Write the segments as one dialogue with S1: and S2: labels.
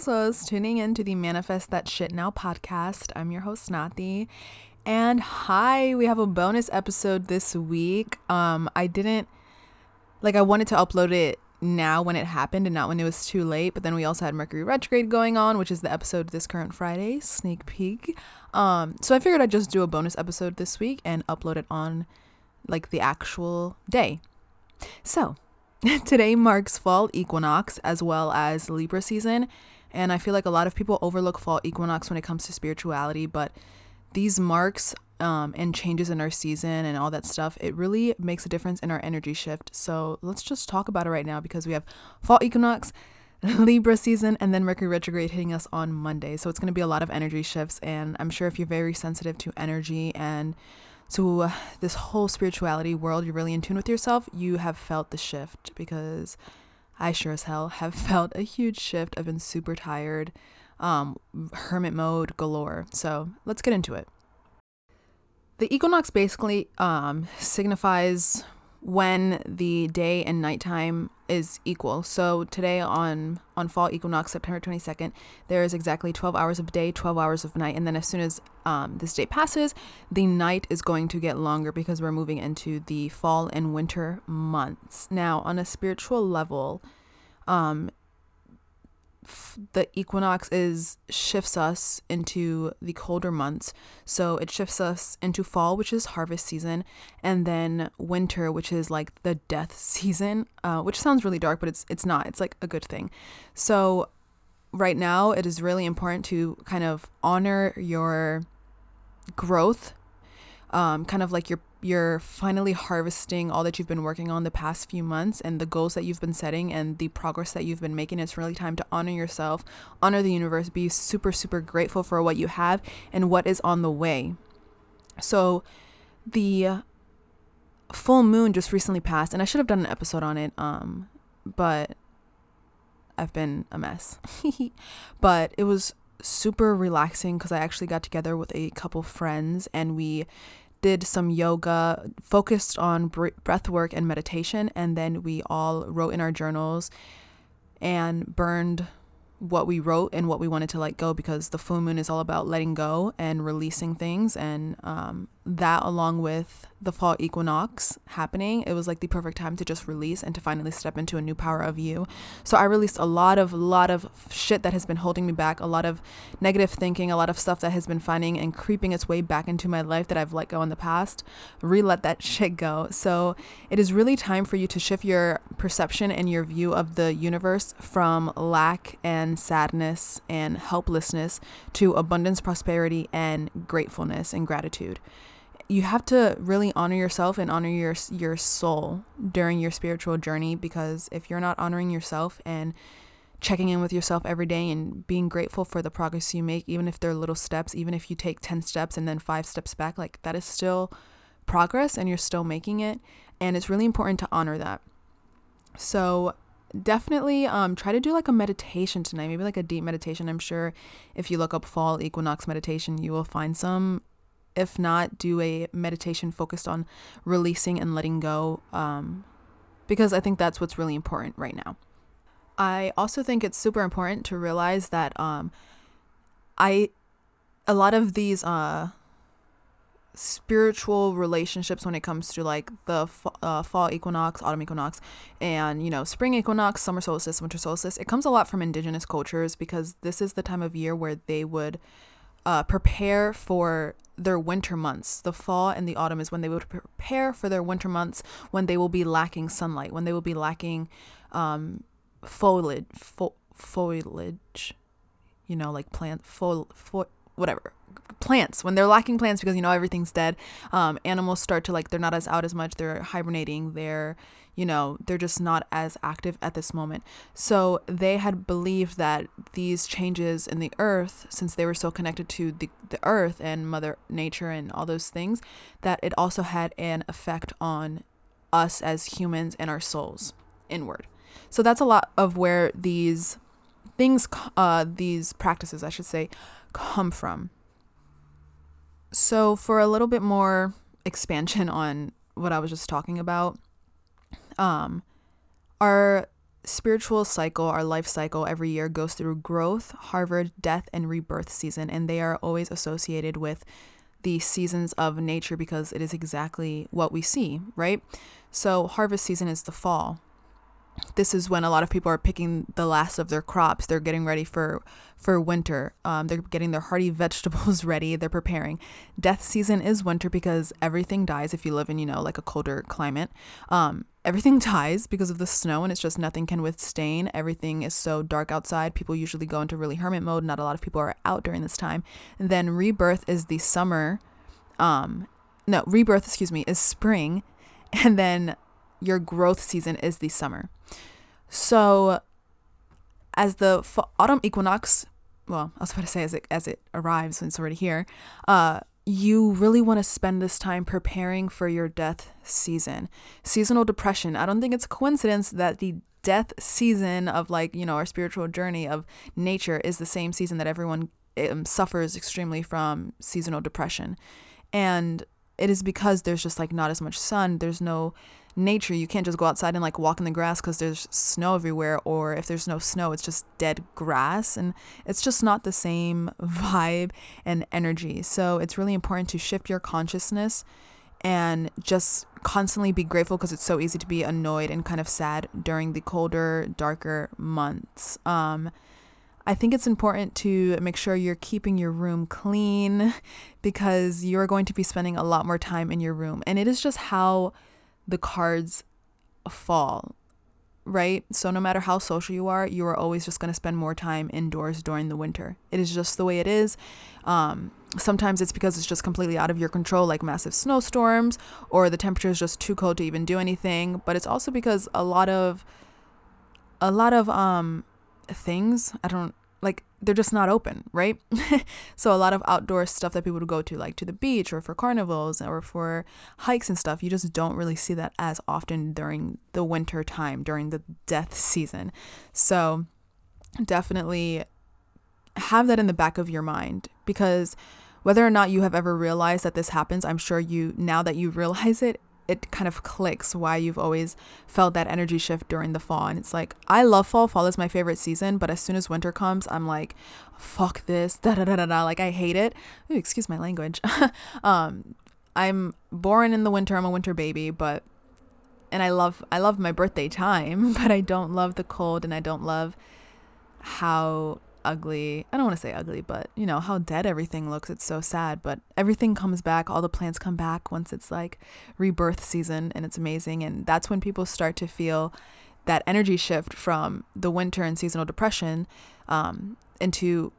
S1: Tuning in to the Manifest That Shit Now podcast. I'm your host, Nathi. And hi, we have a bonus episode this week. Um, I didn't like I wanted to upload it now when it happened and not when it was too late. But then we also had Mercury retrograde going on, which is the episode this current Friday, sneak peek. Um, so I figured I'd just do a bonus episode this week and upload it on like the actual day. So today marks fall equinox as well as Libra season. And I feel like a lot of people overlook fall equinox when it comes to spirituality, but these marks um, and changes in our season and all that stuff, it really makes a difference in our energy shift. So let's just talk about it right now because we have fall equinox, Libra season, and then Mercury retrograde hitting us on Monday. So it's going to be a lot of energy shifts. And I'm sure if you're very sensitive to energy and to uh, this whole spirituality world, you're really in tune with yourself, you have felt the shift because I sure as hell have felt a huge shift. I've been super tired um, hermit mode galore. So let's get into it. The equinox basically um, signifies when the day and nighttime is equal. So today on on fall equinox, September 22nd, there is exactly 12 hours of day, 12 hours of night, and then as soon as um, this day passes, the night is going to get longer because we're moving into the fall and winter months. Now, on a spiritual level, um, the equinox is shifts us into the colder months. So it shifts us into fall, which is harvest season, and then winter, which is like the death season. Uh, which sounds really dark, but it's it's not. It's like a good thing. So right now, it is really important to kind of honor your growth, um, kind of like your you're finally harvesting all that you've been working on the past few months and the goals that you've been setting and the progress that you've been making. It's really time to honor yourself, honor the universe, be super, super grateful for what you have and what is on the way. So, the full moon just recently passed, and I should have done an episode on it, um, but I've been a mess. but it was super relaxing because I actually got together with a couple friends and we did some yoga focused on breath work and meditation and then we all wrote in our journals and burned what we wrote and what we wanted to let go because the full moon is all about letting go and releasing things and um, that along with the fall equinox happening it was like the perfect time to just release and to finally step into a new power of you. So i released a lot of lot of shit that has been holding me back a lot of negative thinking a lot of stuff that has been finding and creeping its way back into my life that i've let go in the past. Re-let that shit go. So it is really time for you to shift your perception and your view of the universe from lack and sadness and helplessness to abundance prosperity and gratefulness and gratitude you have to really honor yourself and honor your your soul during your spiritual journey because if you're not honoring yourself and checking in with yourself every day and being grateful for the progress you make even if they're little steps even if you take 10 steps and then 5 steps back like that is still progress and you're still making it and it's really important to honor that. So definitely um try to do like a meditation tonight maybe like a deep meditation. I'm sure if you look up fall equinox meditation you will find some if not, do a meditation focused on releasing and letting go, um, because I think that's what's really important right now. I also think it's super important to realize that um, I, a lot of these uh, spiritual relationships when it comes to like the uh, fall equinox, autumn equinox, and you know spring equinox, summer solstice, winter solstice. It comes a lot from indigenous cultures because this is the time of year where they would uh, prepare for their winter months. The fall and the autumn is when they would prepare for their winter months when they will be lacking sunlight, when they will be lacking um, foliage, fo- foliage, you know, like plant, fo- fo- whatever, plants when they're lacking plants because you know everything's dead um, animals start to like they're not as out as much they're hibernating they're you know they're just not as active at this moment. So they had believed that these changes in the earth since they were so connected to the, the earth and mother nature and all those things that it also had an effect on us as humans and our souls inward. So that's a lot of where these things uh, these practices i should say come from so, for a little bit more expansion on what I was just talking about, um, our spiritual cycle, our life cycle every year goes through growth, harvest, death, and rebirth season, and they are always associated with the seasons of nature because it is exactly what we see, right? So, harvest season is the fall this is when a lot of people are picking the last of their crops. They're getting ready for for winter. Um, they're getting their hearty vegetables ready. They're preparing. Death season is winter because everything dies if you live in you know like a colder climate. Um, everything dies because of the snow and it's just nothing can withstand. Everything is so dark outside. People usually go into really hermit mode. Not a lot of people are out during this time. And then rebirth is the summer. Um, no, rebirth, excuse me, is spring, and then your growth season is the summer. So, as the autumn equinox, well, I was about to say as it as it arrives and it's already here, uh, you really want to spend this time preparing for your death season. Seasonal depression. I don't think it's a coincidence that the death season of like you know our spiritual journey of nature is the same season that everyone um, suffers extremely from seasonal depression, and it is because there's just like not as much sun. There's no nature. You can't just go outside and like walk in the grass because there's snow everywhere, or if there's no snow, it's just dead grass. And it's just not the same vibe and energy. So it's really important to shift your consciousness and just constantly be grateful because it's so easy to be annoyed and kind of sad during the colder, darker months. Um, I think it's important to make sure you're keeping your room clean because you're going to be spending a lot more time in your room. And it is just how the cards fall, right? So no matter how social you are, you are always just going to spend more time indoors during the winter. It is just the way it is. Um, sometimes it's because it's just completely out of your control, like massive snowstorms, or the temperature is just too cold to even do anything. But it's also because a lot of a lot of um things I don't they're just not open, right? so a lot of outdoor stuff that people would go to, like to the beach or for carnivals or for hikes and stuff, you just don't really see that as often during the winter time, during the death season. So definitely have that in the back of your mind because whether or not you have ever realized that this happens, I'm sure you now that you realize it, it kind of clicks why you've always felt that energy shift during the fall. And it's like, I love fall. Fall is my favorite season. But as soon as winter comes, I'm like, fuck this. Da da da da da. Like, I hate it. Ooh, excuse my language. um, I'm born in the winter. I'm a winter baby, but and I love I love my birthday time, but I don't love the cold and I don't love how ugly. I don't want to say ugly, but you know how dead everything looks. It's so sad, but everything comes back. All the plants come back once it's like rebirth season, and it's amazing. And that's when people start to feel that energy shift from the winter and seasonal depression um, into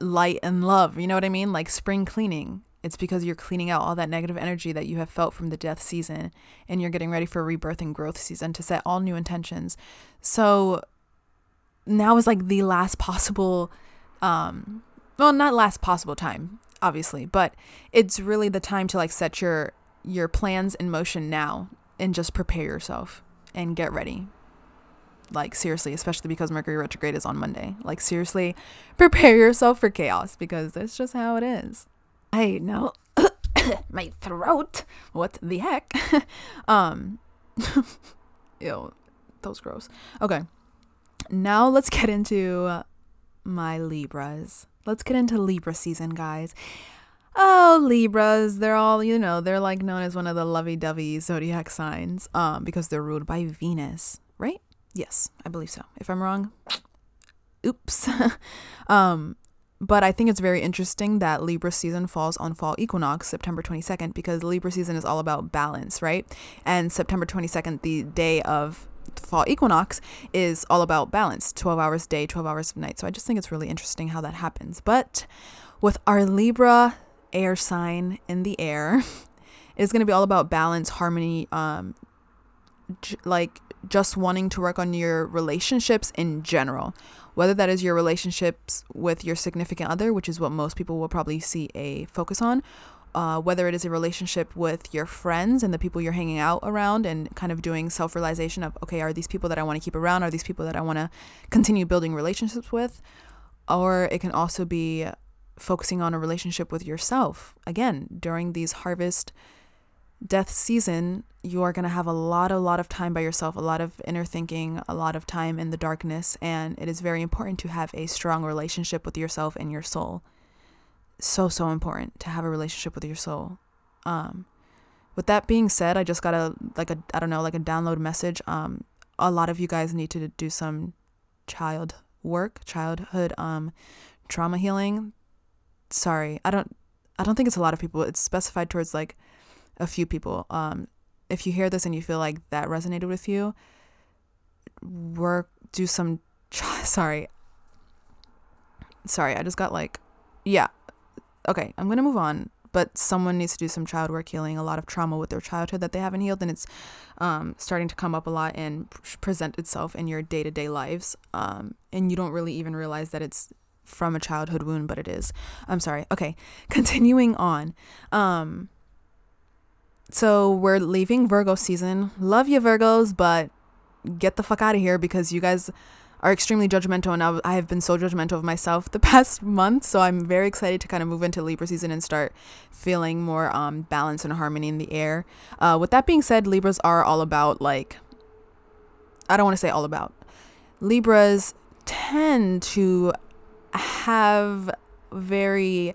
S1: light and love. You know what I mean? Like spring cleaning. It's because you're cleaning out all that negative energy that you have felt from the death season and you're getting ready for rebirth and growth season to set all new intentions. So now is like the last possible um well not last possible time obviously but it's really the time to like set your your plans in motion now and just prepare yourself and get ready. Like seriously especially because mercury retrograde is on monday. Like seriously prepare yourself for chaos because that's just how it is. I know my throat. What the heck? Um ew that was gross. Okay now let's get into my Libras. Let's get into Libra season, guys. Oh, Libras, they're all, you know, they're like known as one of the lovey-dovey zodiac signs um because they're ruled by Venus, right? Yes, I believe so. If I'm wrong, oops. um but I think it's very interesting that Libra season falls on fall equinox, September 22nd, because Libra season is all about balance, right? And September 22nd, the day of fall equinox is all about balance 12 hours day 12 hours of night. So i just think it's really interesting how that happens. But with our libra air sign in the air it's going to be all about balance harmony um j- like just wanting to work on your relationships in general. Whether that is your relationships with your significant other which is what most people will probably see a focus on uh, whether it is a relationship with your friends and the people you're hanging out around and kind of doing self realization of, okay, are these people that I want to keep around? Are these people that I want to continue building relationships with? Or it can also be focusing on a relationship with yourself. Again, during these harvest death season, you are going to have a lot, a lot of time by yourself, a lot of inner thinking, a lot of time in the darkness. And it is very important to have a strong relationship with yourself and your soul. So, so important to have a relationship with your soul. Um, with that being said, I just got a, like a, I don't know, like a download message. Um, a lot of you guys need to do some child work, childhood, um, trauma healing. Sorry, I don't, I don't think it's a lot of people. It's specified towards like a few people. Um, if you hear this and you feel like that resonated with you, work, do some, sorry. Sorry, I just got like, yeah. Okay, I'm to move on. But someone needs to do some child work healing, a lot of trauma with their childhood that they haven't healed, and it's um, starting to come up a lot and present itself in your day to day lives. Um, and you don't really even realize that it's from a childhood wound, but it is. I'm sorry. Okay, continuing on. Um, so we're leaving Virgo season. Love you, Virgos, but get the fuck out of here because you guys are extremely judgmental and I have been so judgmental of myself the past month so i'm very excited to kind of move into libra season and start feeling more um, balance and harmony in the air uh, with that being said libras are all about like i don't want to say all about libras tend to have very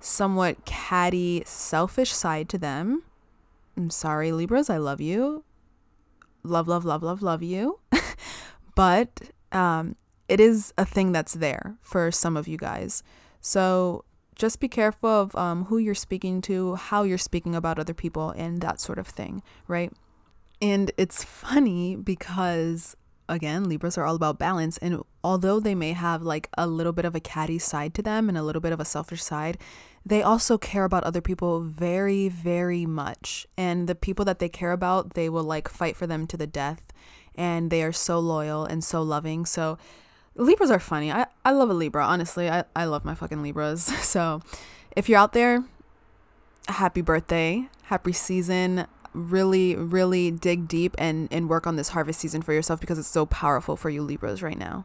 S1: somewhat catty selfish side to them I'm sorry, Libras, I love you. Love, love, love, love, love you. but um, it is a thing that's there for some of you guys. So just be careful of um, who you're speaking to, how you're speaking about other people, and that sort of thing, right? And it's funny because, again, Libras are all about balance. And although they may have like a little bit of a catty side to them and a little bit of a selfish side, they also care about other people very, very much. And the people that they care about, they will like fight for them to the death. And they are so loyal and so loving. So Libras are funny. I, I love a Libra, honestly. I, I love my fucking Libras. So if you're out there, happy birthday, happy season. Really, really dig deep and, and work on this harvest season for yourself because it's so powerful for you Libras right now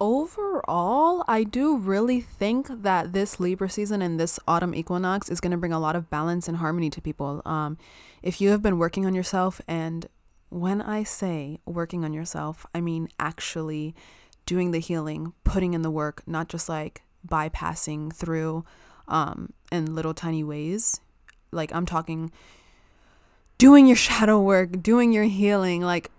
S1: overall, I do really think that this Libra season and this autumn equinox is going to bring a lot of balance and harmony to people. Um, if you have been working on yourself, and when I say working on yourself, I mean actually doing the healing, putting in the work, not just like bypassing through um, in little tiny ways. Like I'm talking doing your shadow work, doing your healing, like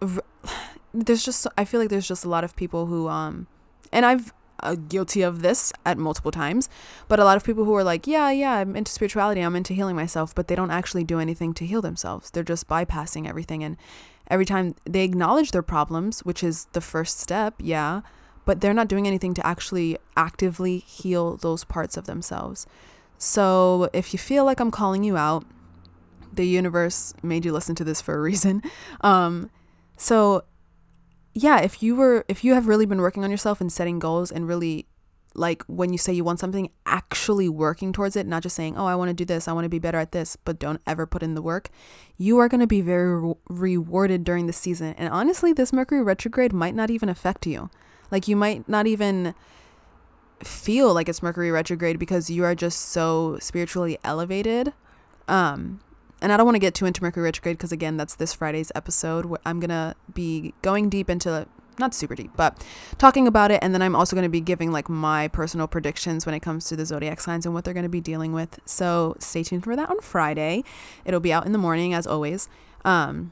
S1: there's just I feel like there's just a lot of people who um and I've uh, guilty of this at multiple times, but a lot of people who are like, yeah, yeah, I'm into spirituality, I'm into healing myself, but they don't actually do anything to heal themselves. They're just bypassing everything and every time they acknowledge their problems, which is the first step, yeah, but they're not doing anything to actually actively heal those parts of themselves. So, if you feel like I'm calling you out, the universe made you listen to this for a reason. Um, so yeah, if you were if you have really been working on yourself and setting goals and really like when you say you want something actually working towards it not just saying oh i want to do this i want to be better at this but don't ever put in the work you are going to be very re- rewarded during the season. And honestly this mercury retrograde might not even affect you. Like you might not even feel like it's mercury retrograde because you are just so spiritually elevated. Um and I don't want to get too into Mercury retrograde because again, that's this Friday's episode. I'm gonna be going deep into not super deep, but talking about it, and then I'm also to be giving like my personal predictions when it comes to the zodiac signs and what they're to be dealing with. So stay tuned for that on Friday. It'll be out in the morning as always. Um,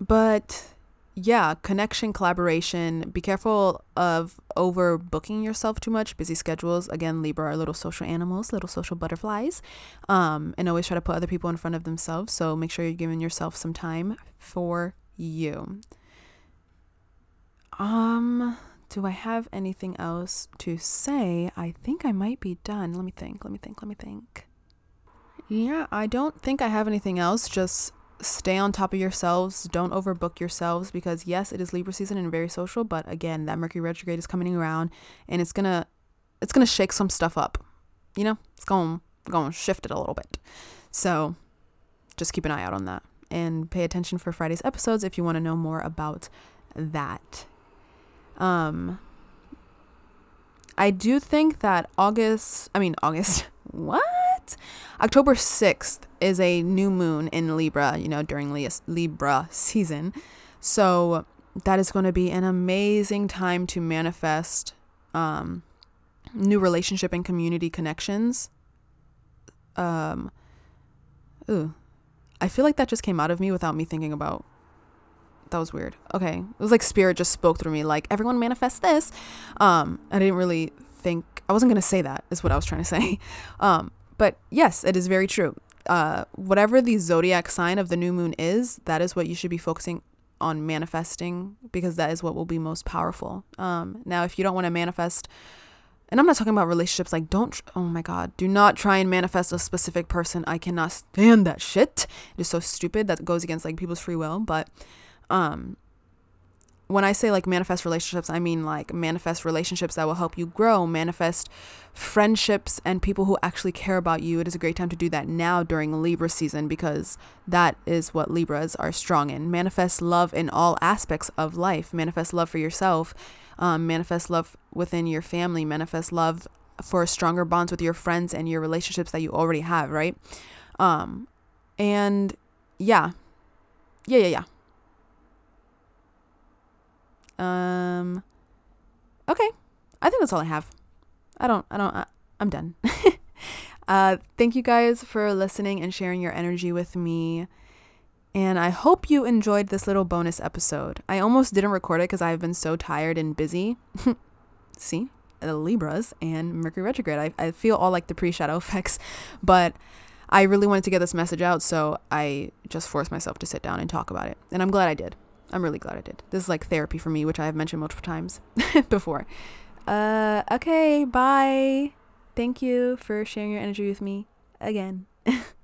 S1: but yeah, connection, collaboration. Be careful of overbooking yourself too much. Busy schedules. Again, Libra are little social animals, little social butterflies, um, and always try to put other people in front of themselves. So make sure you're giving yourself some time for you. Um, do I have anything else to say? I think I might be done. Let me think. Let me think. Let me think. Yeah, I don't think I have anything else. Just stay on top of yourselves. Don't overbook yourselves because yes, it is Libra season and very social, but again, that Mercury retrograde is coming around and it's gonna it's gonna shake some stuff up. You know, it's going going to shift it a little bit. So just keep an eye out on that and pay attention for Friday's episodes if you want to know more about that. Um I do think that August, I mean August, what? October 6th is a new moon in Libra, you know, during Libra season. So that is going to be an amazing time to manifest um, new relationship and community connections. Um, ooh, I feel like that just came out of me without me thinking about. That was weird. Okay, it was like spirit just spoke through me, like everyone manifest this. Um, I didn't really think I wasn't gonna say that. Is what I was trying to say. Um, but yes, it is very true. Uh, whatever the zodiac sign of the new moon is, that is what you should be focusing on manifesting because that is what will be most powerful. Um, now, if you don't want to manifest, and I'm not talking about relationships, like, don't, oh my God, do not try and manifest a specific person. I cannot stand that shit. It is so stupid that goes against like people's free will. But, um, when I say like manifest relationships, I mean like manifest relationships that will help you grow, manifest friendships and people who actually care about you. It is a great time to do that now during Libra season because that is what Libras are strong in. Manifest love in all aspects of life, manifest love for yourself, um, manifest love within your family, manifest love for stronger bonds with your friends and your relationships that you already have, right? Um, and yeah, yeah, yeah, yeah. Um, okay. I think that's all I have. I don't, I don't, I, I'm done. uh, thank you guys for listening and sharing your energy with me. And I hope you enjoyed this little bonus episode. I almost didn't record it because I've been so tired and busy. See, the Libras and Mercury retrograde. I, I feel all like the pre shadow effects, but I really wanted to get this message out, so I just forced myself to sit down and talk about it. And I'm glad I did. I'm really glad I did. This is like therapy for me, which I have mentioned multiple times before. Uh, okay, bye. Thank you for sharing your energy with me again.